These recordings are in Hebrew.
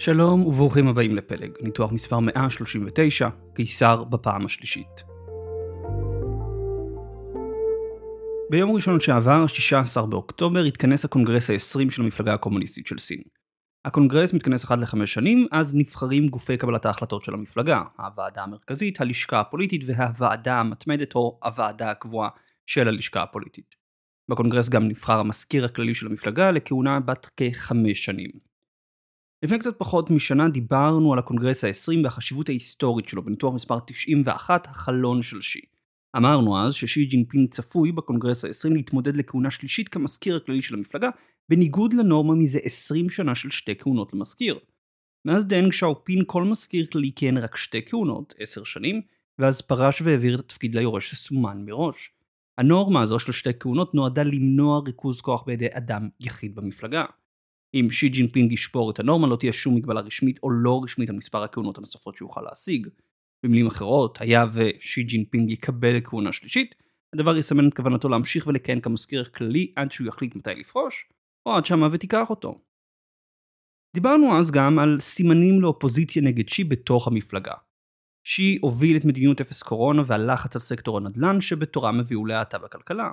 שלום וברוכים הבאים לפלג, ניתוח מספר 139, קיסר בפעם השלישית. ביום ראשון שעבר, 16 באוקטובר, התכנס הקונגרס ה-20 של המפלגה הקומוניסטית של סין. הקונגרס מתכנס אחת לחמש שנים, אז נבחרים גופי קבלת ההחלטות של המפלגה, הוועדה המרכזית, הלשכה הפוליטית והוועדה המתמדת או הוועדה הקבועה של הלשכה הפוליטית. בקונגרס גם נבחר המזכיר הכללי של המפלגה לכהונה בת כחמש שנים. לפני קצת פחות משנה דיברנו על הקונגרס ה-20 והחשיבות ההיסטורית שלו בניתוח מספר 91, החלון של שי. אמרנו אז ששי ג'ינפינג צפוי בקונגרס ה-20 להתמודד לכהונה שלישית כמזכיר הכללי של המפלגה, בניגוד לנורמה מזה 20 שנה של שתי כהונות למזכיר. מאז דנג שיאופינג כל מזכיר כללי כיהן רק שתי כהונות, 10 שנים, ואז פרש והעביר את התפקיד ליורש שסומן מראש. הנורמה הזו של שתי כהונות נועדה למנוע ריכוז כוח בידי אדם יחיד במפלגה. אם שי ג'ינפינג ישבור את הנורמה לא תהיה שום מגבלה רשמית או לא רשמית על מספר הכהונות הנוספות שיוכל להשיג. במילים אחרות, היה ושי ג'ינפינג יקבל כהונה שלישית, הדבר יסמן את כוונתו להמשיך ולכהן כמזכיר כללי עד שהוא יחליט מתי לפרוש, או עד שהמוות ייקח אותו. דיברנו אז גם על סימנים לאופוזיציה נגד שי בתוך המפלגה. שי הוביל את מדיניות אפס קורונה והלחץ על סקטור הנדל"ן שבתורם הביאו להאטה בכלכלה.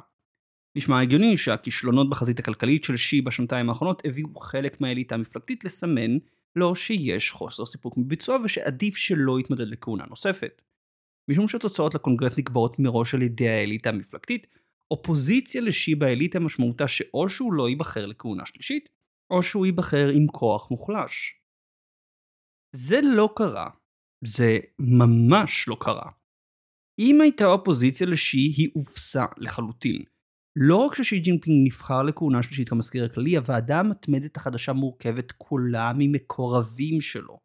נשמע הגיוני שהכישלונות בחזית הכלכלית של שי בשנתיים האחרונות הביאו חלק מהאליטה המפלגתית לסמן לו שיש חוסר סיפוק מביצוע ושעדיף שלא יתמודד לכהונה נוספת. משום שהתוצאות לקונגרס נקבעות מראש על ידי האליטה המפלגתית, אופוזיציה לשי באליטה משמעותה שאו שהוא לא ייבחר לכהונה שלישית, או שהוא ייבחר עם כוח מוחלש. זה לא קרה. זה ממש לא קרה. אם הייתה אופוזיציה לשי, היא הובסה לחלוטין. לא רק ששי ג'ינפינג נבחר לכהונה שלישית כמזכיר הכללי, הוועדה המתמדת החדשה מורכבת כולה ממקורבים שלו.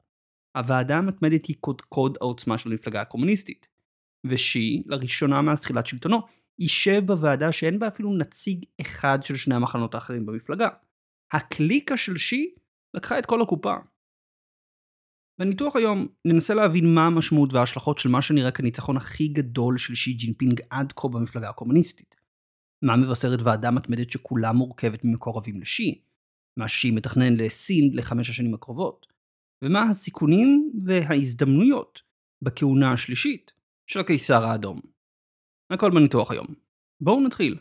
הוועדה המתמדת היא קודקוד העוצמה של המפלגה הקומוניסטית. ושי, לראשונה מאז תחילת שלטונו, יישב בוועדה שאין בה אפילו נציג אחד של שני המחנות האחרים במפלגה. הקליקה של שי לקחה את כל הקופה. בניתוח היום ננסה להבין מה המשמעות וההשלכות של מה שנראה כניצחון הכי גדול של שי ג'ינפינג עד כה במפלגה הקומוניסטית. מה מבשרת ועדה מתמדת שכולה מורכבת ממקורבים לשי, מה שי מתכנן לסין לחמש השנים הקרובות, ומה הסיכונים וההזדמנויות בכהונה השלישית של הקיסר האדום. הכל בניתוח היום. בואו נתחיל.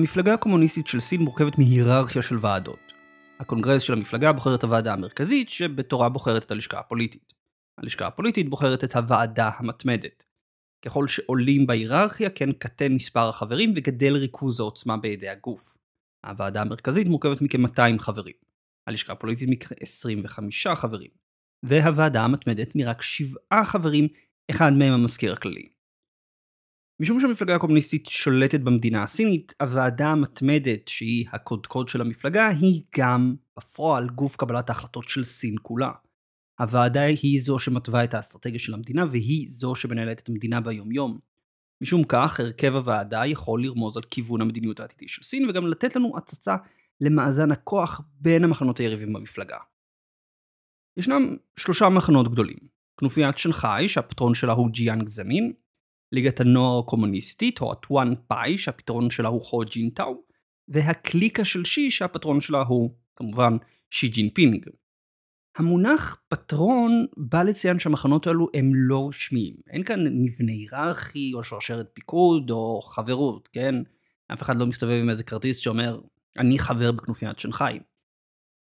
המפלגה הקומוניסטית של סין מורכבת מהיררכיה של ועדות. הקונגרס של המפלגה בוחר את הוועדה המרכזית, שבתורה בוחרת את הלשכה הפוליטית. הלשכה הפוליטית בוחרת את הוועדה המתמדת. ככל שעולים בהיררכיה, כן קטן מספר החברים וגדל ריכוז העוצמה בידי הגוף. הוועדה המרכזית מורכבת מכ-200 חברים. הלשכה הפוליטית מכ-25 חברים. והוועדה המתמדת מרק 7 חברים, אחד מהם המזכיר הכללי. משום שהמפלגה הקומוניסטית שולטת במדינה הסינית, הוועדה המתמדת, שהיא הקודקוד של המפלגה, היא גם בפועל גוף קבלת ההחלטות של סין כולה. הוועדה היא זו שמתווה את האסטרטגיה של המדינה, והיא זו שמנהלת את המדינה ביומיום. משום כך, הרכב הוועדה יכול לרמוז על כיוון המדיניות העתידי של סין, וגם לתת לנו הצצה למאזן הכוח בין המחנות היריבים במפלגה. ישנם שלושה מחנות גדולים. כנופיית שנגחאי, שהפטרון שלה הוא ג'יאנג זמין, ליגת הנוער הקומוניסטית, או הטואן פאי, שהפטרון שלה הוא הו ג'ינטאו, והקליקה של שי, שהפטרון שלה הוא, כמובן, שי ג'ינפינג. המונח פטרון בא לציין שהמחנות האלו הם לא רשמיים. אין כאן מבנה היררכי, או שרשרת פיקוד, או חברות, כן? אף אחד לא מסתובב עם איזה כרטיס שאומר, אני חבר בכנופיית שנגחאי.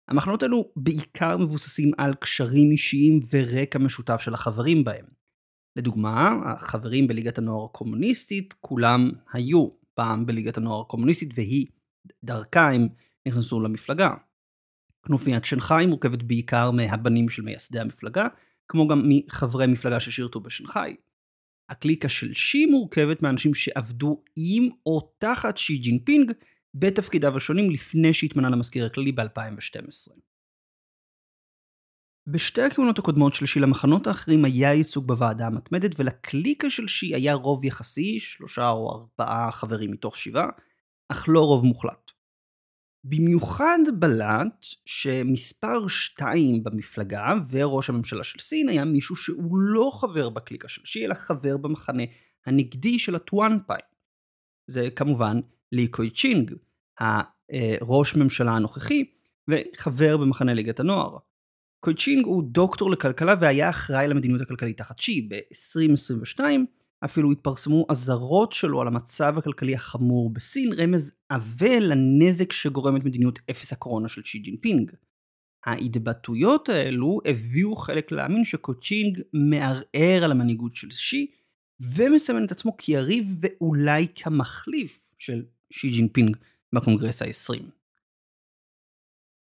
המחנות האלו בעיקר מבוססים על קשרים אישיים ורקע משותף של החברים בהם. לדוגמה, החברים בליגת הנוער הקומוניסטית, כולם היו פעם בליגת הנוער הקומוניסטית, והיא, דרכה הם נכנסו למפלגה. כנופיית שנגחאי מורכבת בעיקר מהבנים של מייסדי המפלגה, כמו גם מחברי מפלגה ששירתו בשנגחאי. הקליקה של שי מורכבת מאנשים שעבדו עם או תחת שי ג'ינפינג בתפקידיו השונים לפני שהתמנה למזכיר הכללי ב-2012. בשתי הכהונות הקודמות של שי למחנות האחרים היה ייצוג בוועדה המתמדת ולקליקה של שי היה רוב יחסי, שלושה או ארבעה חברים מתוך שבעה, אך לא רוב מוחלט. במיוחד בלט שמספר 2 במפלגה וראש הממשלה של סין היה מישהו שהוא לא חבר בקליקה של שי אלא חבר במחנה הנגדי של הטואן פאי. זה כמובן לי קה-צ'יאנג, הראש ממשלה הנוכחי וחבר במחנה ליגת הנוער. קה-צ'יאנג הוא דוקטור לכלכלה והיה אחראי למדיניות הכלכלית תחת שי. ב-2022 אפילו התפרסמו אזהרות שלו על המצב הכלכלי החמור בסין, רמז עבה לנזק שגורמת מדיניות אפס הקורונה של שי ג'ינפינג. ההתבטאויות האלו הביאו חלק להאמין שקה-צ'יאנג מערער על המנהיגות של שי, ומסמן את עצמו כיריב ואולי כמחליף של שי ג'ינפינג בקונגרס ה-20.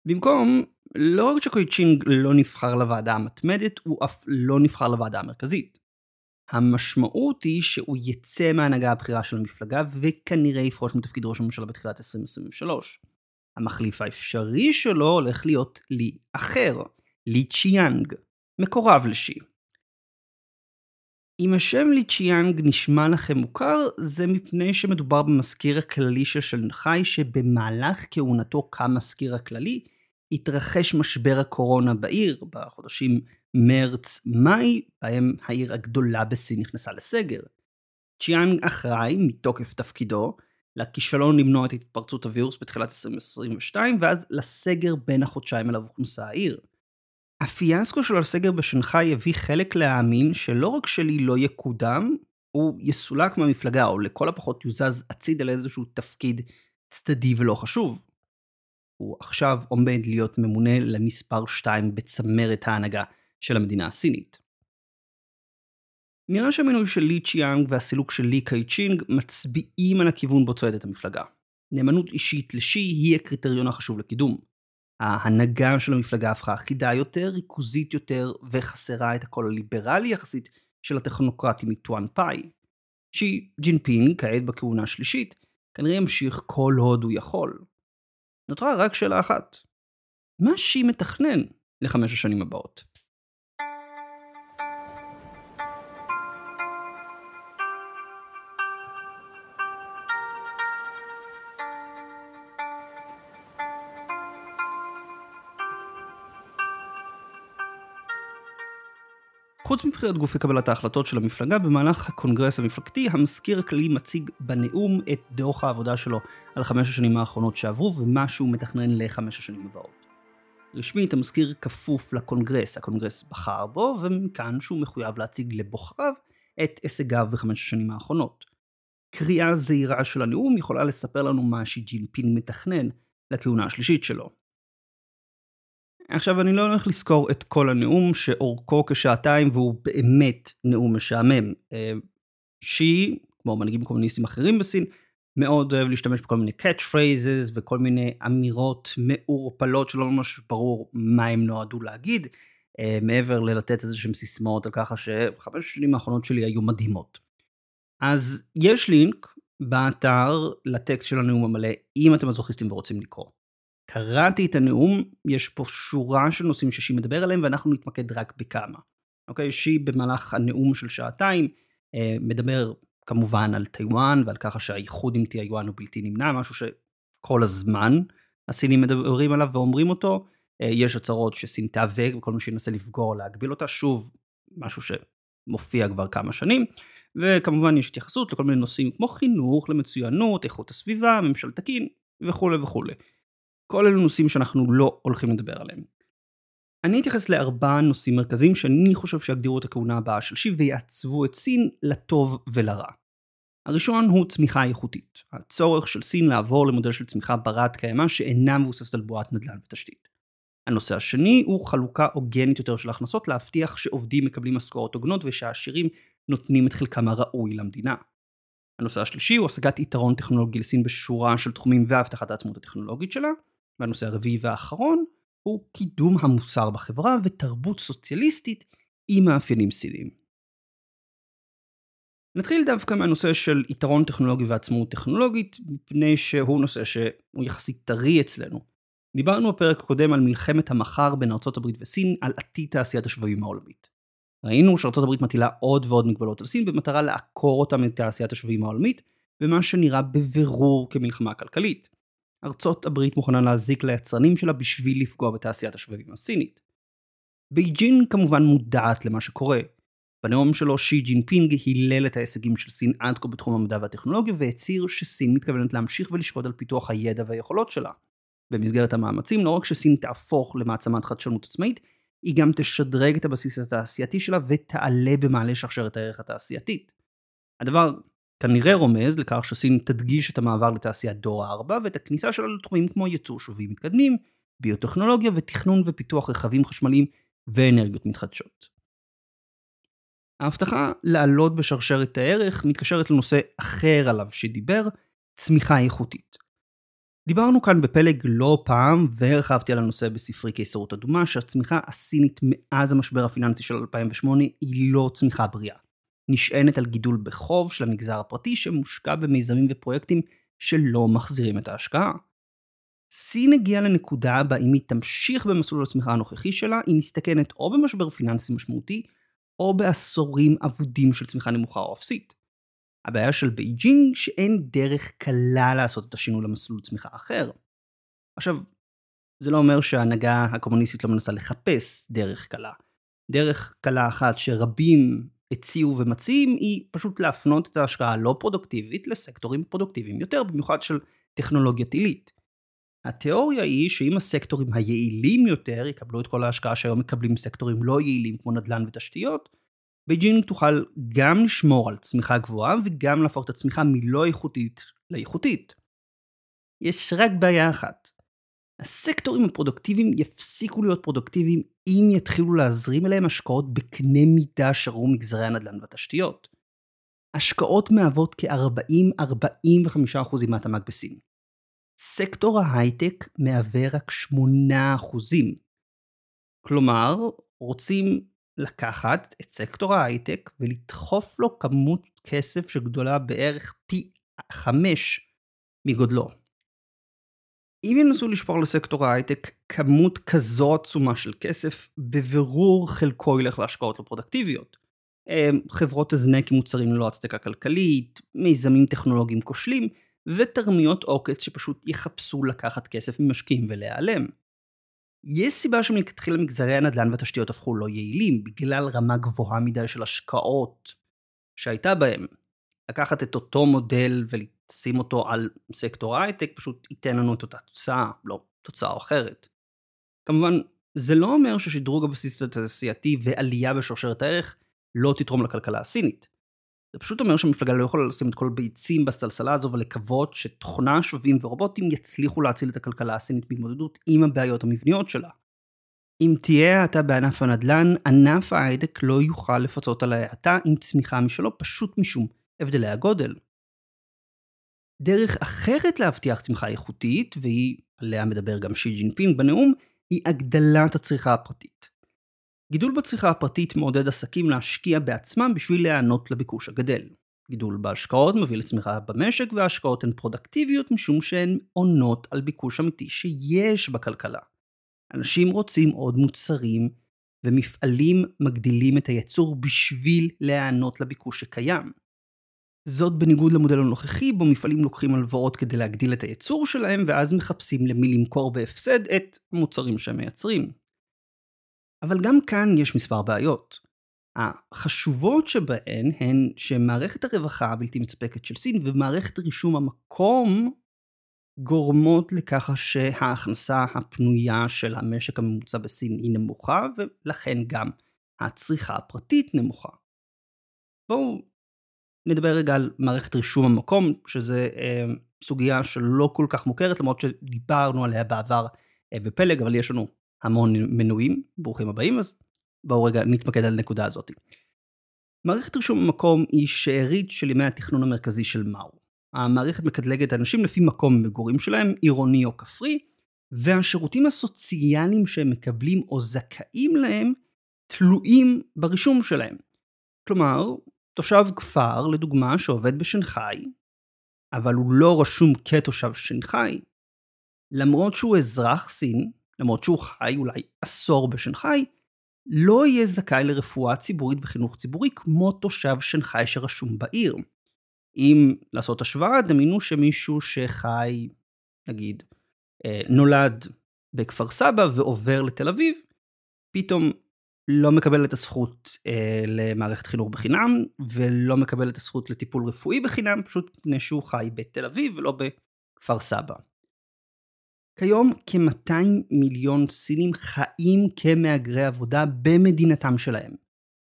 במקום, לא רק שקה-צ'יאנג לא נבחר לוועדה המתמדת, הוא אף לא נבחר לוועדה המרכזית. המשמעות היא שהוא יצא מההנהגה הבכירה של המפלגה וכנראה יפרוש מתפקיד ראש הממשלה בתחילת 2023. המחליף האפשרי שלו הולך להיות לי אחר, לי צ'יאנג, מקורב לשי. אם השם לי צ'יאנג נשמע לכם מוכר, זה מפני שמדובר במזכיר הכללי של שנגחאי שבמהלך כהונתו כמזכיר הכללי, התרחש משבר הקורונה בעיר בחודשים מרץ-מאי, בהם העיר הגדולה בסין נכנסה לסגר. צ'יאנג אחראי, מתוקף תפקידו, לכישלון למנוע את התפרצות הווירוס בתחילת 2022, ואז לסגר בן החודשיים אליו הוכנסה העיר. הפיאסקו של הסגר בשנגחאי הביא חלק להאמין שלא רק שלי לא יקודם, הוא יסולק מהמפלגה, או לכל הפחות יוזז הצידה לאיזשהו תפקיד צדדי ולא חשוב. הוא עכשיו עומד להיות ממונה למספר 2 בצמרת ההנהגה של המדינה הסינית. נראה שהמינוי של לי צ'יאנג והסילוק של לי קה-צ'יאנג מצביעים על הכיוון בו צועדת המפלגה. נאמנות אישית לשי היא הקריטריון החשוב לקידום. ההנהגה של המפלגה הפכה אחידה יותר, ריכוזית יותר, וחסרה את הקול הליברלי יחסית של הטכנוקרטים מטואן פאי. שי ג'ינפינג, כעת בכהונה השלישית, כנראה ימשיך כל עוד הוא יכול. נותרה רק שאלה אחת. מה שי מתכנן לחמש השנים הבאות? חוץ מבחירת גופי קבלת ההחלטות של המפלגה, במהלך הקונגרס המפלגתי, המזכיר הכללי מציג בנאום את דוח העבודה שלו על חמש השנים האחרונות שעברו ומה שהוא מתכנן לחמש השנים הבאות. רשמית המזכיר כפוף לקונגרס, הקונגרס בחר בו, ומכאן שהוא מחויב להציג לבוחריו את הישגיו בחמש השנים האחרונות. קריאה זהירה של הנאום יכולה לספר לנו מה שי ג'ינפינג מתכנן לכהונה השלישית שלו. עכשיו אני לא הולך לזכור את כל הנאום שאורכו כשעתיים והוא באמת נאום משעמם. אה, שי, כמו מנהיגים קומוניסטים אחרים בסין, מאוד אוהב להשתמש בכל מיני catch phrases וכל מיני אמירות מעורפלות שלא ממש ברור מה הם נועדו להגיד, אה, מעבר ללתת איזה שהם סיסמאות על ככה שחמש השנים האחרונות שלי היו מדהימות. אז יש לינק באתר לטקסט של הנאום המלא אם אתם מזוכיסטים ורוצים לקרוא. קראתי את הנאום, יש פה שורה של נושאים ששי מדבר עליהם ואנחנו נתמקד רק בכמה. אוקיי, שי במהלך הנאום של שעתיים אה, מדבר כמובן על טיוואן ועל ככה שהאיחוד עם טיוואן הוא בלתי נמנע, משהו שכל הזמן הסינים מדברים עליו ואומרים אותו. אה, יש הצהרות שסין תיאבק וכל מי שינסה לפגוע או להגביל אותה, שוב, משהו שמופיע כבר כמה שנים. וכמובן יש התייחסות לכל מיני נושאים כמו חינוך, למצוינות, איכות הסביבה, ממשל תקין וכולי וכולי. כל אלו נושאים שאנחנו לא הולכים לדבר עליהם. אני אתייחס לארבעה נושאים מרכזיים שאני חושב שיגדירו את הכהונה הבאה של שיב ויעצבו את סין לטוב ולרע. הראשון הוא צמיחה איכותית, הצורך של סין לעבור למודל של צמיחה ברת קיימא שאינה מבוססת על בועת נדל"ן ותשתית. הנושא השני הוא חלוקה הוגנת יותר של הכנסות להבטיח שעובדים מקבלים משכורות הוגנות ושהעשירים נותנים את חלקם הראוי למדינה. הנושא השלישי הוא השגת יתרון טכנולוגי לסין בשורה של תחומים והבטחת העצמאות הטכנולוגית שלה. והנושא הרביעי והאחרון הוא קידום המוסר בחברה ותרבות סוציאליסטית עם מאפיינים סיניים. נתחיל דווקא מהנושא של יתרון טכנולוגי ועצמאות טכנולוגית, מפני שהוא נושא שהוא יחסית טרי אצלנו. דיברנו בפרק הקודם על מלחמת המחר בין ארה"ב וסין על עתיד תעשיית השבבים העולמית. ראינו שארה"ב מטילה עוד ועוד מגבלות על סין במטרה לעקור אותה מתעשיית השבבים העולמית, במה שנראה בבירור כמלחמה כלכלית. ארצות הברית מוכנה להזיק ליצרנים שלה בשביל לפגוע בתעשיית השבבים הסינית. בייג'ינג כמובן מודעת למה שקורה. בנאום שלו שי ג'ינפינג הילל את ההישגים של סין עד כה בתחום המדע והטכנולוגיה והצהיר שסין מתכוונת להמשיך ולשקוד על פיתוח הידע והיכולות שלה. במסגרת המאמצים לא רק שסין תהפוך למעצמת חדשנות עצמאית, היא גם תשדרג את הבסיס התעשייתי שלה ותעלה במעלה שרשרת הערך התעשייתית. הדבר כנראה רומז לכך שסין תדגיש את המעבר לתעשיית דור ה-4 ואת הכניסה שלה לתחומים כמו ייצור שבבים מתקדמים, ביוטכנולוגיה ותכנון ופיתוח רכבים חשמליים ואנרגיות מתחדשות. ההבטחה לעלות בשרשרת הערך מתקשרת לנושא אחר עליו שדיבר, צמיחה איכותית. דיברנו כאן בפלג לא פעם, והרחבתי על הנושא בספרי קיסרות אדומה, שהצמיחה הסינית מאז המשבר הפיננסי של 2008 היא לא צמיחה בריאה. נשענת על גידול בחוב של המגזר הפרטי שמושקע במיזמים ופרויקטים שלא מחזירים את ההשקעה. סין הגיעה לנקודה בה אם היא תמשיך במסלול הצמיחה הנוכחי שלה, היא מסתכנת או במשבר פיננסי משמעותי, או בעשורים אבודים של צמיחה נמוכה או אפסית. הבעיה של בייג'ינג שאין דרך קלה לעשות את השינוי למסלול צמיחה אחר. עכשיו, זה לא אומר שההנהגה הקומוניסטית לא מנסה לחפש דרך קלה. דרך קלה אחת שרבים הציעו ומציעים היא פשוט להפנות את ההשקעה הלא פרודוקטיבית לסקטורים פרודוקטיביים יותר, במיוחד של טכנולוגיה עילית. התיאוריה היא שאם הסקטורים היעילים יותר יקבלו את כל ההשקעה שהיום מקבלים סקטורים לא יעילים כמו נדל"ן ותשתיות, בייג'ינג תוכל גם לשמור על צמיחה גבוהה וגם להפוך את הצמיחה מלא איכותית לאיכותית. יש רק בעיה אחת. הסקטורים הפרודוקטיביים יפסיקו להיות פרודוקטיביים אם יתחילו להזרים אליהם השקעות בקנה מידה שראו מגזרי הנדל"ן והתשתיות. השקעות מהוות כ-40-45% מהתמ"ג בסין. סקטור ההייטק מהווה רק 8%. כלומר, רוצים לקחת את סקטור ההייטק ולדחוף לו כמות כסף שגדולה בערך פי 5 מגודלו. אם ינסו לשפור לסקטור ההייטק כמות כזו עצומה של כסף, בבירור חלקו ילך להשקעות לא פרודקטיביות. אמ, חברות הזנק עם מוצרים ללא הצדקה כלכלית, מיזמים טכנולוגיים כושלים, ותרמיות עוקץ שפשוט יחפשו לקחת כסף ממשקיעים ולהיעלם. יש סיבה שמלכתחילה מגזרי הנדל"ן והתשתיות הפכו לא יעילים, בגלל רמה גבוהה מדי של השקעות שהייתה בהם. לקחת את אותו מודל ולשים אותו על סקטור ההייטק פשוט ייתן לנו את אותה תוצאה, לא תוצאה אחרת. כמובן, זה לא אומר ששדרוג הבסיס התעשייתי ועלייה בשרשרת הערך לא תתרום לכלכלה הסינית. זה פשוט אומר שהמפלגה לא יכולה לשים את כל הביצים בסלסלה הזו ולקוות שתוכנה, שווים ורובוטים יצליחו להציל את הכלכלה הסינית בהתמודדות עם הבעיות המבניות שלה. אם תהיה האטה בענף הנדל"ן, ענף ההייטק לא יוכל לפצות על ההאטה עם צמיחה משלו פשוט משום הבדלי הגודל. דרך אחרת להבטיח צמיחה איכותית, והיא, עליה מדבר גם שי ג'ינפינג בנאום, היא הגדלת הצריכה הפרטית. גידול בצריכה הפרטית מעודד עסקים להשקיע בעצמם בשביל להיענות לביקוש הגדל. גידול בהשקעות מביא לצמיחה במשק וההשקעות הן פרודקטיביות משום שהן עונות על ביקוש אמיתי שיש בכלכלה. אנשים רוצים עוד מוצרים ומפעלים מגדילים את הייצור בשביל להיענות לביקוש שקיים. זאת בניגוד למודל הנוכחי בו מפעלים לוקחים הלוואות כדי להגדיל את הייצור שלהם ואז מחפשים למי למכור בהפסד את המוצרים שהם מייצרים. אבל גם כאן יש מספר בעיות. החשובות שבהן הן שמערכת הרווחה הבלתי מצפקת של סין ומערכת רישום המקום גורמות לכך שההכנסה הפנויה של המשק הממוצע בסין היא נמוכה ולכן גם הצריכה הפרטית נמוכה. בואו נדבר רגע על מערכת רישום המקום, שזה אה, סוגיה שלא כל כך מוכרת למרות שדיברנו עליה בעבר אה, בפלג, אבל יש לנו המון מנויים, ברוכים הבאים, אז בואו רגע נתמקד על הנקודה הזאת. מערכת רישום המקום היא שארית של ימי התכנון המרכזי של מאו. המערכת מקדלגת אנשים לפי מקום המגורים שלהם, עירוני או כפרי, והשירותים הסוציאליים שהם מקבלים או זכאים להם תלויים ברישום שלהם. כלומר, תושב כפר, לדוגמה, שעובד בשנגחאי, אבל הוא לא רשום כתושב שנגחאי, למרות שהוא אזרח סין, למרות שהוא חי אולי עשור בשנגחאי, לא יהיה זכאי לרפואה ציבורית וחינוך ציבורי כמו תושב שנגחאי שרשום בעיר. אם לעשות השוואה, דמיינו שמישהו שחי, נגיד, אה, נולד בכפר סבא ועובר לתל אביב, פתאום לא מקבל את הזכות אה, למערכת חינוך בחינם, ולא מקבל את הזכות לטיפול רפואי בחינם, פשוט מפני שהוא חי בתל אביב ולא בכפר סבא. כיום כ-200 מיליון סינים חיים כמהגרי עבודה במדינתם שלהם.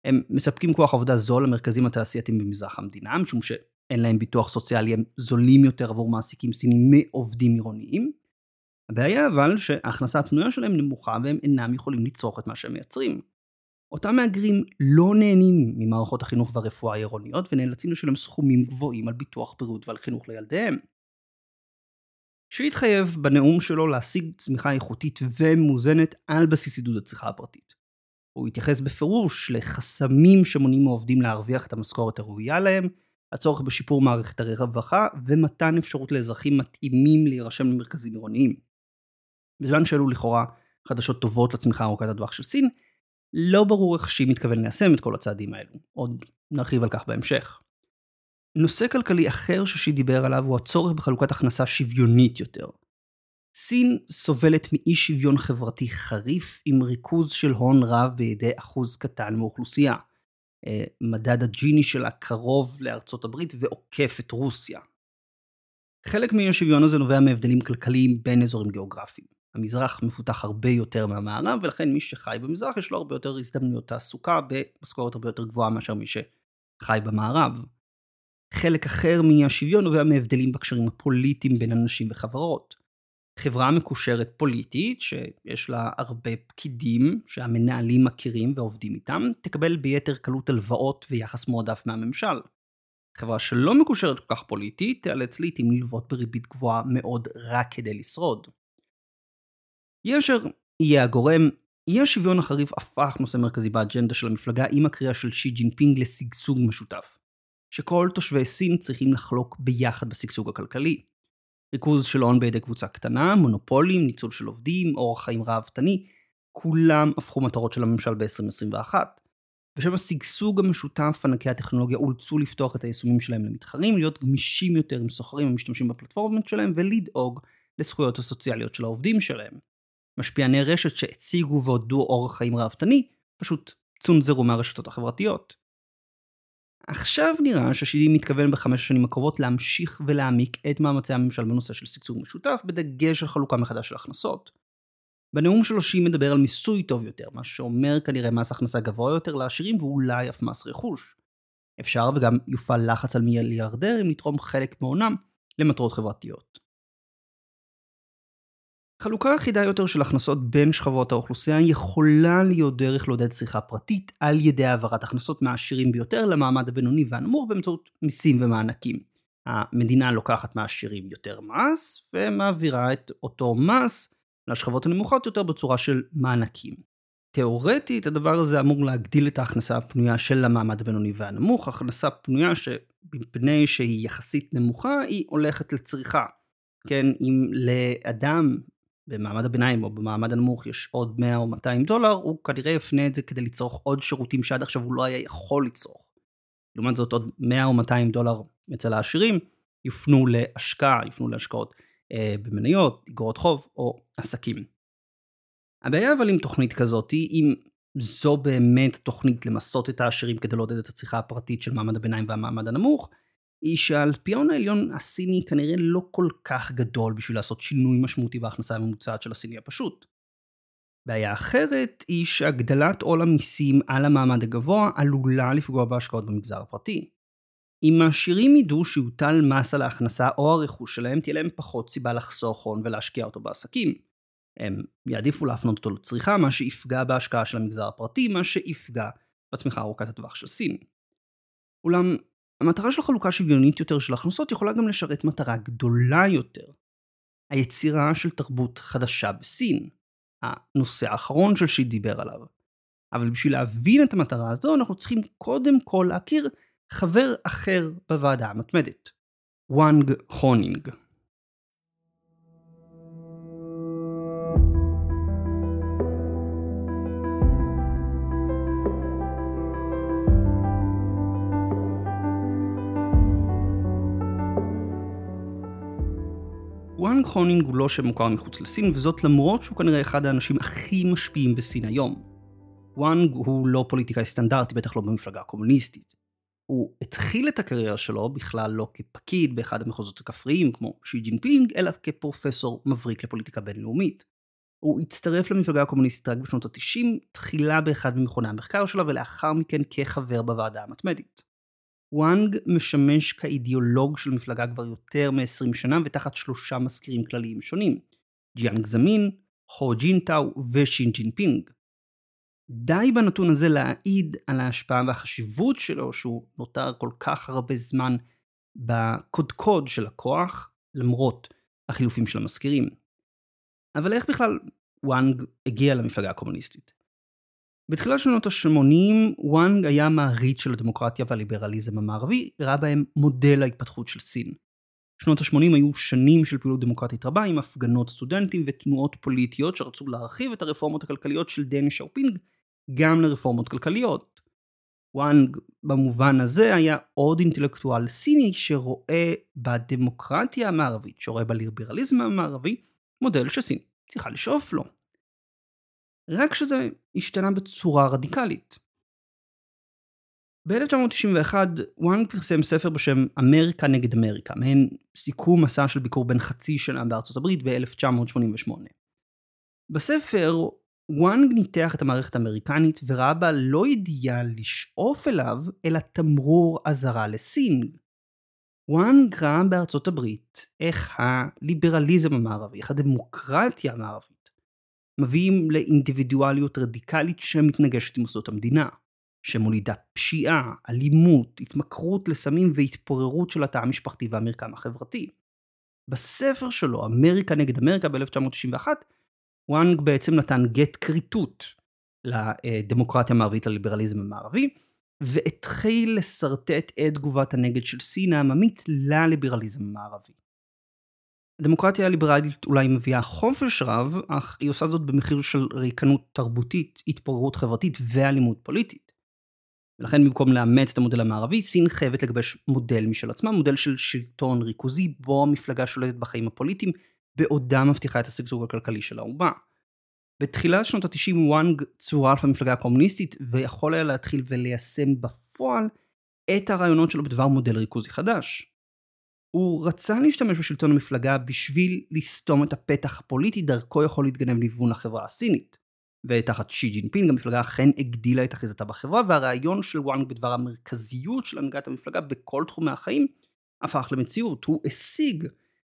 הם מספקים כוח עבודה זול למרכזים התעשייתיים במזרח המדינה, משום שאין להם ביטוח סוציאלי, הם זולים יותר עבור מעסיקים סינים מעובדים עירוניים. הבעיה אבל שההכנסה הפנויה שלהם נמוכה והם אינם יכולים לצרוך את מה שהם מייצרים. אותם מהגרים לא נהנים ממערכות החינוך והרפואה העירוניות ונאלצים לשלם סכומים גבוהים על ביטוח בריאות ועל חינוך לילדיהם. שהתחייב בנאום שלו להשיג צמיחה איכותית ומאוזנת על בסיס עידוד הצריכה הפרטית. הוא התייחס בפירוש לחסמים שמונעים מעובדים להרוויח את המשכורת הראויה להם, הצורך בשיפור מערכת הרווחה ומתן אפשרות לאזרחים מתאימים להירשם למרכזים עירוניים. בזמן שאלו לכאורה חדשות טובות לצמיחה ארוכת הטווח של סין, לא ברור איך שהיא מתכוון ליישם את כל הצעדים האלו, עוד נרחיב על כך בהמשך. נושא כלכלי אחר ששי דיבר עליו הוא הצורך בחלוקת הכנסה שוויונית יותר. סין סובלת מאי שוויון חברתי חריף עם ריכוז של הון רב בידי אחוז קטן מאוכלוסייה. אה, מדד הג'יני שלה קרוב לארצות הברית ועוקף את רוסיה. חלק מאי השוויון הזה נובע מהבדלים כלכליים בין אזורים גיאוגרפיים. המזרח מפותח הרבה יותר מהמערב ולכן מי שחי במזרח יש לו הרבה יותר הזדמנויות תעסוקה במשכורת הרבה יותר גבוהה מאשר מי שחי במערב. חלק אחר מאי השוויון נובע מהבדלים בקשרים הפוליטיים בין אנשים וחברות. חברה מקושרת פוליטית, שיש לה הרבה פקידים שהמנהלים מכירים ועובדים איתם, תקבל ביתר קלות הלוואות ויחס מועדף מהממשל. חברה שלא מקושרת כל כך פוליטית, תיאלץ לעיתים ללוות בריבית גבוהה מאוד רק כדי לשרוד. אשר יהיה הגורם, אי השוויון החריף הפך נושא מרכזי באג'נדה של המפלגה עם הקריאה של שי ג'ינפינג לשגשוג משותף. שכל תושבי סין צריכים לחלוק ביחד בשגשוג הכלכלי. ריכוז של הון בידי קבוצה קטנה, מונופולים, ניצול של עובדים, אורח חיים ראוותני, כולם הפכו מטרות של הממשל ב-2021. בשם השגשוג המשותף, ענקי הטכנולוגיה אולצו לפתוח את היישומים שלהם למתחרים, להיות גמישים יותר עם סוחרים המשתמשים בפלטפורמות שלהם ולדאוג לזכויות הסוציאליות של העובדים שלהם. משפיעני רשת שהציגו ועודדו אורח חיים ראוותני, פשוט צונזרו מהרשתות החברתיות. עכשיו נראה ששידי מתכוון בחמש השנים הקרובות להמשיך ולהעמיק את מאמצי הממשל בנושא של שגשוג משותף, בדגש על חלוקה מחדש של הכנסות. בנאום שלו שי מדבר על מיסוי טוב יותר, מה שאומר כנראה מס הכנסה גבוה יותר לעשירים ואולי אף מס רכוש. אפשר וגם יופעל לחץ על מיליארדרים לתרום חלק מהונם למטרות חברתיות. חלוקה אחידה יותר של הכנסות בין שכבות האוכלוסייה יכולה להיות דרך לעודד צריכה פרטית על ידי העברת הכנסות מהעשירים ביותר למעמד הבינוני והנמוך באמצעות מיסים ומענקים. המדינה לוקחת מהעשירים יותר מס ומעבירה את אותו מס לשכבות הנמוכות יותר בצורה של מענקים. תאורטית הדבר הזה אמור להגדיל את ההכנסה הפנויה של המעמד הבינוני והנמוך, הכנסה פנויה שמפני שהיא יחסית נמוכה היא הולכת לצריכה. כן, אם לאדם במעמד הביניים או במעמד הנמוך יש עוד 100 או 200 דולר, הוא כנראה יפנה את זה כדי לצרוך עוד שירותים שעד עכשיו הוא לא היה יכול לצרוך. לעומת זאת עוד 100 או 200 דולר אצל העשירים יופנו להשקעה, יופנו להשקעות אה, במניות, אגרות חוב או עסקים. הבעיה אבל עם תוכנית כזאת היא אם זו באמת תוכנית למסות את העשירים כדי לעודד את הצריכה הפרטית של מעמד הביניים והמעמד הנמוך, היא שהאלפיון העליון הסיני כנראה לא כל כך גדול בשביל לעשות שינוי משמעותי בהכנסה הממוצעת של הסיני הפשוט. בעיה אחרת היא שהגדלת עול המיסים על המעמד הגבוה עלולה לפגוע בהשקעות במגזר הפרטי. אם העשירים ידעו שיוטל מס על ההכנסה או הרכוש שלהם, תהיה להם פחות סיבה לחסוך הון ולהשקיע אותו בעסקים. הם יעדיפו להפנות אותו לצריכה, מה שיפגע בהשקעה של המגזר הפרטי, מה שיפגע בצמיחה ארוכת הטווח של סין. אולם המטרה של חלוקה שוויונית יותר של הכנסות יכולה גם לשרת מטרה גדולה יותר. היצירה של תרבות חדשה בסין, הנושא האחרון של שיט דיבר עליו. אבל בשביל להבין את המטרה הזו אנחנו צריכים קודם כל להכיר חבר אחר בוועדה המתמדת, וואנג הונינג. וואנג חונינג הוא לא שם מוכר מחוץ לסין, וזאת למרות שהוא כנראה אחד האנשים הכי משפיעים בסין היום. וואנג הוא לא פוליטיקאי סטנדרטי, בטח לא במפלגה הקומוניסטית. הוא התחיל את הקריירה שלו בכלל לא כפקיד באחד המחוזות הכפריים כמו שי ג'ינפינג, אלא כפרופסור מבריק לפוליטיקה בינלאומית. הוא הצטרף למפלגה הקומוניסטית רק בשנות ה-90, תחילה באחד ממכוני המחקר שלה ולאחר מכן כחבר בוועדה המתמדת. וואנג משמש כאידיאולוג של מפלגה כבר יותר מ-20 שנה ותחת שלושה מזכירים כלליים שונים, ג'יאנג זמין, הו ג'ינטאו ושי ג'ינפינג. די בנתון הזה להעיד על ההשפעה והחשיבות שלו שהוא נותר כל כך הרבה זמן בקודקוד של הכוח, למרות החילופים של המזכירים. אבל איך בכלל וואנג הגיע למפלגה הקומוניסטית? בתחילת שנות ה-80 וואנג היה מעריץ של הדמוקרטיה והליברליזם המערבי, ראה בהם מודל ההתפתחות של סין. שנות ה-80 היו שנים של פעילות דמוקרטית רבה עם הפגנות סטודנטים ותנועות פוליטיות שרצו להרחיב את הרפורמות הכלכליות של דנג שיאופינג גם לרפורמות כלכליות. וואנג במובן הזה היה עוד אינטלקטואל סיני שרואה בדמוקרטיה המערבית, שרואה בליברליזם המערבי, מודל שסין צריכה לשאוף לו. רק שזה השתנה בצורה רדיקלית. ב-1991 וואנג פרסם ספר בשם אמריקה נגד אמריקה, מעין סיכום מסע של ביקור בן חצי שנה בארצות הברית ב-1988. בספר וואנג ניתח את המערכת האמריקנית וראה בה לא אידיאל לשאוף אליו, אלא תמרור אזהרה לסין. וואנג ראה בארצות הברית איך הליברליזם המערבי, איך הדמוקרטיה המערבית, מביאים לאינדיבידואליות רדיקלית שמתנגשת עם מוסדות המדינה, שמולידה פשיעה, אלימות, התמכרות לסמים והתפוררות של התא המשפחתי והמרקם החברתי. בספר שלו, אמריקה נגד אמריקה ב-1991, וואנג בעצם נתן גט כריתות לדמוקרטיה המערבית, לליברליזם המערבי, והתחיל לשרטט את תגובת הנגד של סין העממית לליברליזם המערבי. הדמוקרטיה הליברלית אולי מביאה חופש רב, אך היא עושה זאת במחיר של ריקנות תרבותית, התפוררות חברתית ואלימות פוליטית. ולכן במקום לאמץ את המודל המערבי, סין חייבת לגבש מודל משל עצמה, מודל של שלטון ריכוזי, בו המפלגה שולטת בחיים הפוליטיים, בעודה מבטיחה את השגשוג הכלכלי של האומה. בתחילת שנות ה-90 וואנג צורף למפלגה הקומוניסטית ויכול היה להתחיל וליישם בפועל את הרעיונות שלו בדבר מודל ריכוזי חדש. הוא רצה להשתמש בשלטון המפלגה בשביל לסתום את הפתח הפוליטי דרכו יכול להתגנב ניוון לחברה הסינית. ותחת שי ג'ינפינג המפלגה אכן הגדילה את אחיזתה בחברה והרעיון של וואנג בדבר המרכזיות של הנהגת המפלגה בכל תחומי החיים הפך למציאות. הוא השיג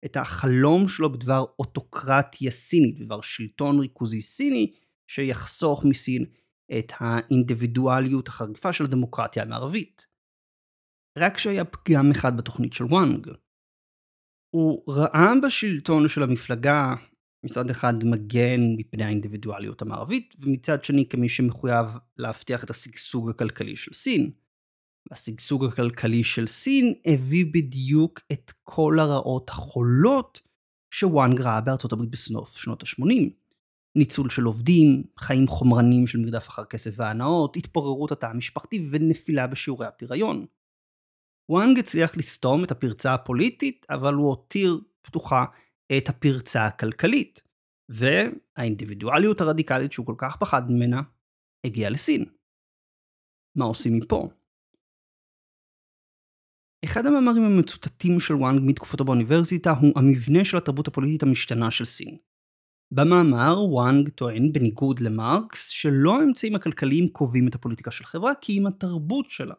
את החלום שלו בדבר אוטוקרטיה סינית, בדבר שלטון ריכוזי סיני שיחסוך מסין את האינדיבידואליות החריפה של הדמוקרטיה המערבית. רק שהיה פגם אחד בתוכנית של וואנג. הוא ראה בשלטון של המפלגה מצד אחד מגן מפני האינדיבידואליות המערבית, ומצד שני כמי שמחויב להבטיח את השגשוג הכלכלי של סין. השגשוג הכלכלי של סין הביא בדיוק את כל הרעות החולות שוואנג ראה בארצות הברית בסנוף שנות ה-80. ניצול של עובדים, חיים חומרניים של מרדף אחר כסף והנאות, התפוררות התא המשפחתי ונפילה בשיעורי הפריון. וואנג הצליח לסתום את הפרצה הפוליטית, אבל הוא הותיר פתוחה את הפרצה הכלכלית. והאינדיבידואליות הרדיקלית שהוא כל כך פחד ממנה, הגיעה לסין. מה עושים מפה? אחד המאמרים המצוטטים של וואנג מתקופתו באוניברסיטה הוא המבנה של התרבות הפוליטית המשתנה של סין. במאמר וואנג טוען, בניגוד למרקס, שלא האמצעים הכלכליים קובעים את הפוליטיקה של חברה, כי אם התרבות שלה.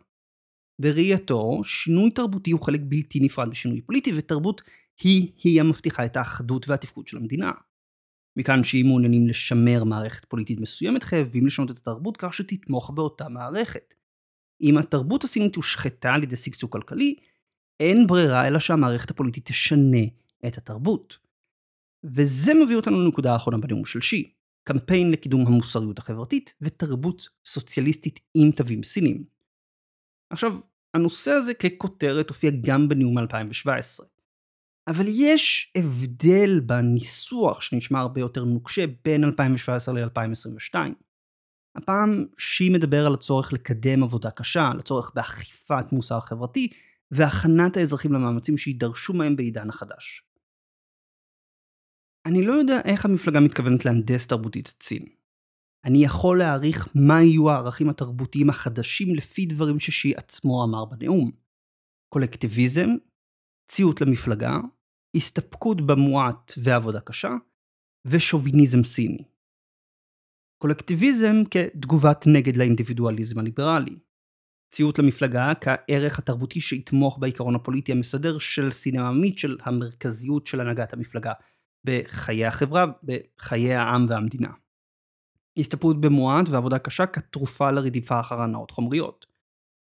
בראייתו, שינוי תרבותי הוא חלק בלתי נפרד בשינוי פוליטי, ותרבות היא-היא המבטיחה את האחדות והתפקוד של המדינה. מכאן שאם מעוניינים לשמר מערכת פוליטית מסוימת, חייבים לשנות את התרבות כך שתתמוך באותה מערכת. אם התרבות הסינית הושחתה על ידי שגשוג כלכלי, אין ברירה אלא שהמערכת הפוליטית תשנה את התרבות. וזה מביא אותנו לנקודה האחרונה בנאום של שי, קמפיין לקידום המוסריות החברתית ותרבות סוציאליסטית עם תווים סינים. עכשיו, הנושא הזה ככותרת הופיע גם בנאום 2017. אבל יש הבדל בניסוח שנשמע הרבה יותר נוקשה בין 2017 ל-2022. הפעם שי מדבר על הצורך לקדם עבודה קשה, על הצורך באכיפת מוסר חברתי והכנת האזרחים למאמצים שיידרשו מהם בעידן החדש. אני לא יודע איך המפלגה מתכוונת להנדס תרבותית את סין. אני יכול להעריך מה יהיו הערכים התרבותיים החדשים לפי דברים ששי עצמו אמר בנאום. קולקטיביזם, ציות למפלגה, הסתפקות במועט ועבודה קשה, ושוביניזם סיני. קולקטיביזם כתגובת נגד לאינדיבידואליזם הליברלי. ציות למפלגה כערך התרבותי שיתמוך בעיקרון הפוליטי המסדר של סין העממית של המרכזיות של הנהגת המפלגה בחיי החברה, בחיי העם והמדינה. הסתפרות במועט ועבודה קשה כתרופה לרדיפה אחר הנאות חומריות.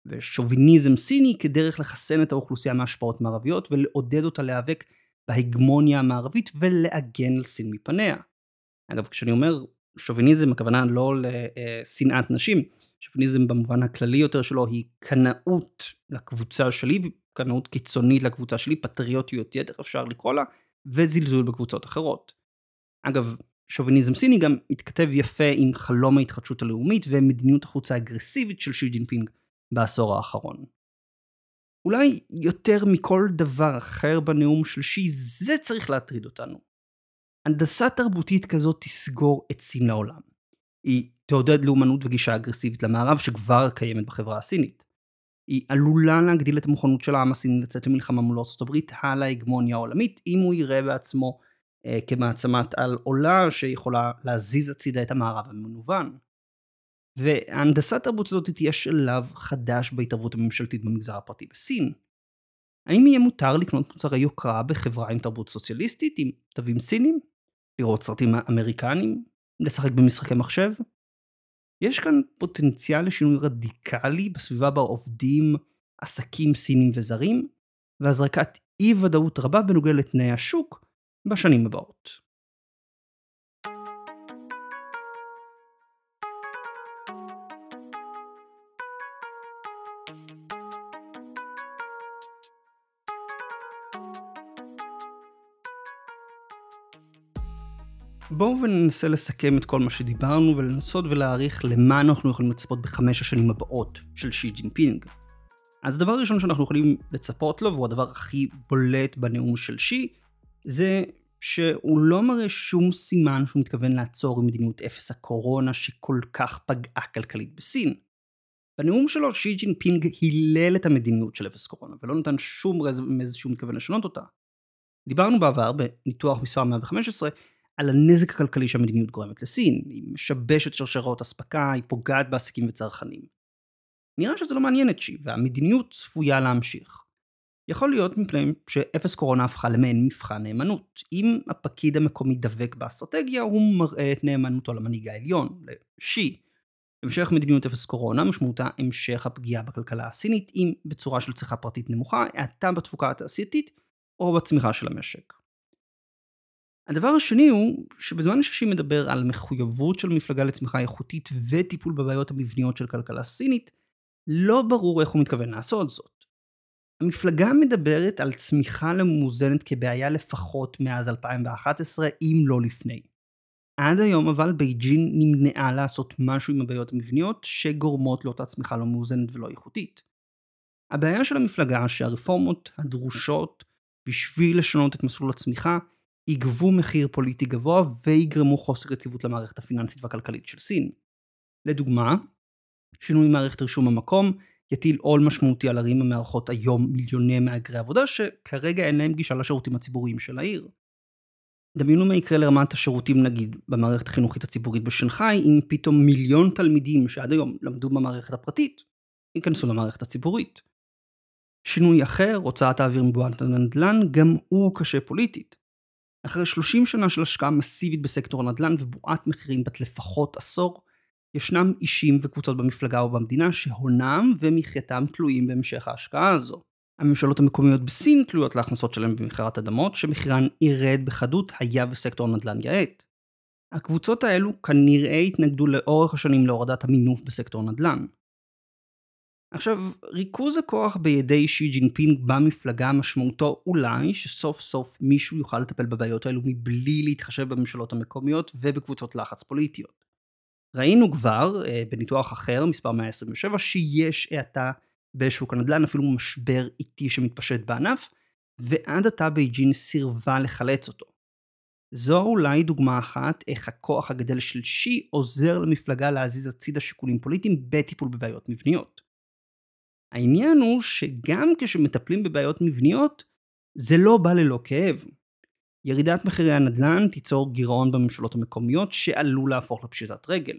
ושוביניזם סיני כדרך לחסן את האוכלוסייה מהשפעות מערביות ולעודד אותה להיאבק בהגמוניה המערבית ולעגן על סין מפניה. אגב, כשאני אומר שוביניזם, הכוונה לא לשנאת נשים, שוביניזם במובן הכללי יותר שלו היא קנאות לקבוצה שלי, קנאות קיצונית לקבוצה שלי, פטריוטיות יתר אפשר לקרוא לה, וזלזול בקבוצות אחרות. אגב, שוביניזם סיני גם מתכתב יפה עם חלום ההתחדשות הלאומית ומדיניות החוץ האגרסיבית של שי ג'ינפינג בעשור האחרון. אולי יותר מכל דבר אחר בנאום של שי, זה צריך להטריד אותנו. הנדסה תרבותית כזאת תסגור את סין לעולם. היא תעודד לאומנות וגישה אגרסיבית למערב שכבר קיימת בחברה הסינית. היא עלולה להגדיל את המוכנות של העם הסיני לצאת למלחמה מול ארצות הברית על ההגמוניה העולמית, אם הוא יראה בעצמו כמעצמת על עולה שיכולה להזיז הצידה את המערב המנוון. והנדסת תרבות הזאת תהיה שלב חדש בהתערבות הממשלתית במגזר הפרטי בסין. האם יהיה מותר לקנות מוצרי יוקרה בחברה עם תרבות סוציאליסטית, עם תווים סינים? לראות סרטים אמריקנים? לשחק במשחקי מחשב? יש כאן פוטנציאל לשינוי רדיקלי בסביבה בה עובדים עסקים סינים וזרים, והזרקת אי ודאות רבה בנוגע לתנאי השוק בשנים הבאות. בואו וננסה לסכם את כל מה שדיברנו ולנסות ולהעריך למה אנחנו יכולים לצפות בחמש השנים הבאות של שי ג'ינפינג. אז הדבר הראשון שאנחנו יכולים לצפות לו, והוא הדבר הכי בולט בנאום של שי, זה שהוא לא מראה שום סימן שהוא מתכוון לעצור עם מדיניות אפס הקורונה שכל כך פגעה כלכלית בסין. בנאום שלו שי ג'ינפינג הילל את המדיניות של אפס קורונה ולא נתן שום רמז שהוא מתכוון לשנות אותה. דיברנו בעבר בניתוח מספר 115 על הנזק הכלכלי שהמדיניות גורמת לסין, היא משבשת שרשרות אספקה, היא פוגעת בעסקים וצרכנים. נראה שזה לא מעניין את שי, והמדיניות צפויה להמשיך. יכול להיות מפני שאפס קורונה הפכה למעין מבחן נאמנות. אם הפקיד המקומי דבק באסטרטגיה, הוא מראה את נאמנותו למנהיג העליון, לשי. המשך מדיניות אפס קורונה משמעותה המשך הפגיעה בכלכלה הסינית, אם בצורה של צריכה פרטית נמוכה, האטה בתפוקה התעשייתית או בצמיחה של המשק. הדבר השני הוא שבזמן ששי מדבר על מחויבות של מפלגה לצמיחה איכותית וטיפול בבעיות המבניות של כלכלה סינית, לא ברור איך הוא מתכוון לעשות זאת. המפלגה מדברת על צמיחה למאוזנת כבעיה לפחות מאז 2011, אם לא לפני. עד היום אבל בייג'ין נמנעה לעשות משהו עם הבעיות המבניות שגורמות לאותה צמיחה לא מאוזנת ולא איכותית. הבעיה של המפלגה שהרפורמות הדרושות בשביל לשנות את מסלול הצמיחה יגבו מחיר פוליטי גבוה ויגרמו חוסר יציבות למערכת הפיננסית והכלכלית של סין. לדוגמה, שינוי מערכת רישום המקום יטיל עול משמעותי על ערים המארחות היום מיליוני מהגרי עבודה שכרגע אין להם גישה לשירותים הציבוריים של העיר. דמיינו מה יקרה לרמת השירותים נגיד במערכת החינוכית הציבורית בשנגחאי אם פתאום מיליון תלמידים שעד היום למדו במערכת הפרטית ייכנסו למערכת הציבורית. שינוי אחר, הוצאת האוויר מבועת הנדל"ן, גם הוא קשה פוליטית. אחרי 30 שנה של השקעה מסיבית בסקטור הנדל"ן ובועת מחירים בת לפחות עשור, ישנם אישים וקבוצות במפלגה או במדינה שהונם ומחייתם תלויים בהמשך ההשקעה הזו. הממשלות המקומיות בסין תלויות להכנסות שלהם במכירת אדמות, שמחירן ירד בחדות היה וסקטור הנדל"ן יאט. הקבוצות האלו כנראה התנגדו לאורך השנים להורדת המינוף בסקטור נדל"ן. עכשיו, ריכוז הכוח בידי שי ג'ינפינג במפלגה משמעותו אולי שסוף סוף מישהו יוכל לטפל בבעיות האלו מבלי להתחשב בממשלות המקומיות ובקבוצות לחץ פוליטיות. ראינו כבר אה, בניתוח אחר, מספר 127, שיש האטה בשוק הנדל"ן, אפילו משבר איטי שמתפשט בענף, ועד עתה בייג'ינג סירבה לחלץ אותו. זו אולי דוגמה אחת איך הכוח הגדל של שי עוזר למפלגה להזיז הצידה שיקולים פוליטיים בטיפול בבעיות מבניות. העניין הוא שגם כשמטפלים בבעיות מבניות, זה לא בא ללא כאב. ירידת מחירי הנדל"ן תיצור גירעון בממשלות המקומיות שעלול להפוך לפשיטת רגל.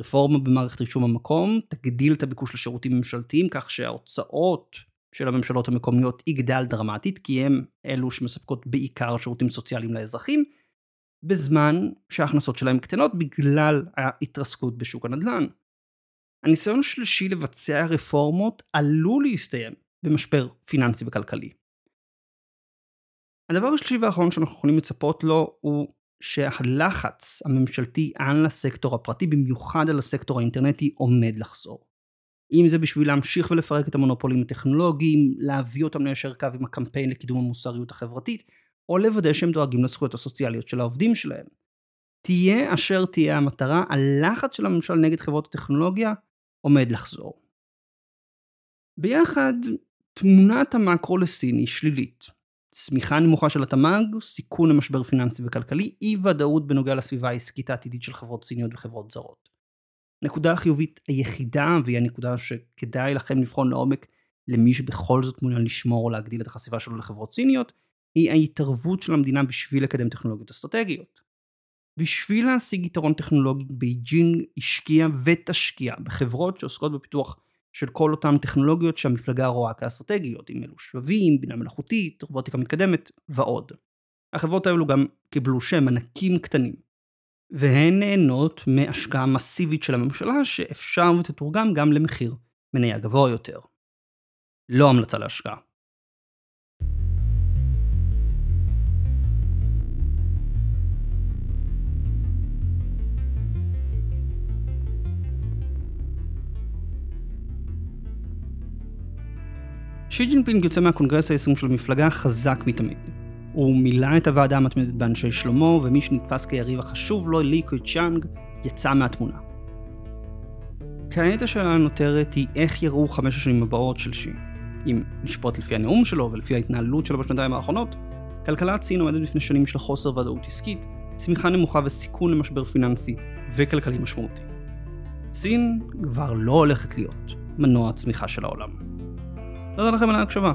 רפורמה במערכת רישום המקום תגדיל את הביקוש לשירותים ממשלתיים כך שההוצאות של הממשלות המקומיות יגדל דרמטית כי הם אלו שמספקות בעיקר שירותים סוציאליים לאזרחים בזמן שההכנסות שלהם קטנות בגלל ההתרסקות בשוק הנדל"ן. הניסיון השלישי לבצע רפורמות עלול להסתיים במשבר פיננסי וכלכלי. הדבר השלישי והאחרון שאנחנו יכולים לצפות לו הוא שהלחץ הממשלתי על הסקטור הפרטי, במיוחד על הסקטור האינטרנטי, עומד לחזור. אם זה בשביל להמשיך ולפרק את המונופולים הטכנולוגיים, להביא אותם ליישר קו עם הקמפיין לקידום המוסריות החברתית, או לוודא שהם דואגים לזכויות הסוציאליות של העובדים שלהם. תהיה אשר תהיה המטרה, הלחץ של הממשל נגד חברות הטכנולוגיה עומד לחזור. ביחד, תמונת המאקרו לסין היא שלילית. צמיחה נמוכה של התמ"ג, סיכון למשבר פיננסי וכלכלי, אי ודאות בנוגע לסביבה העסקית העתידית של חברות סיניות וחברות זרות. נקודה החיובית היחידה, והיא הנקודה שכדאי לכם לבחון לעומק למי שבכל זאת מעוניין לשמור או להגדיל את החשיפה שלו לחברות סיניות, היא ההתערבות של המדינה בשביל לקדם טכנולוגיות אסטרטגיות. בשביל להשיג יתרון טכנולוגי, בייג'ינג השקיעה ותשקיע בחברות שעוסקות בפיתוח של כל אותן טכנולוגיות שהמפלגה רואה כאסטרטגיות, אם אלו שבבים, בינה מלאכותית, רובוטיקה מתקדמת ועוד. החברות האלו גם קיבלו שם ענקים קטנים. והן נהנות מהשקעה מסיבית של הממשלה שאפשר ותתורגם גם למחיר מניה גבוה יותר. לא המלצה להשקעה. שי ג'ינפינג יוצא מהקונגרס ה-20 של המפלגה חזק מתמיד. הוא מילא את הוועדה המתמדת באנשי שלומו, ומי שנתפס כיריב החשוב לו, לי קצ'יאנג, יצא מהתמונה. כעת השאלה הנותרת היא איך יראו חמש השנים הבאות של שי. אם לשפוט לפי הנאום שלו ולפי ההתנהלות שלו בשנתיים האחרונות, כלכלת סין עומדת בפני שנים של חוסר ודאות עסקית, צמיחה נמוכה וסיכון למשבר פיננסי וכלכלי משמעותי. סין כבר לא הולכת להיות מנוע הצמיחה של העולם. תודה לכם על ההקשבה.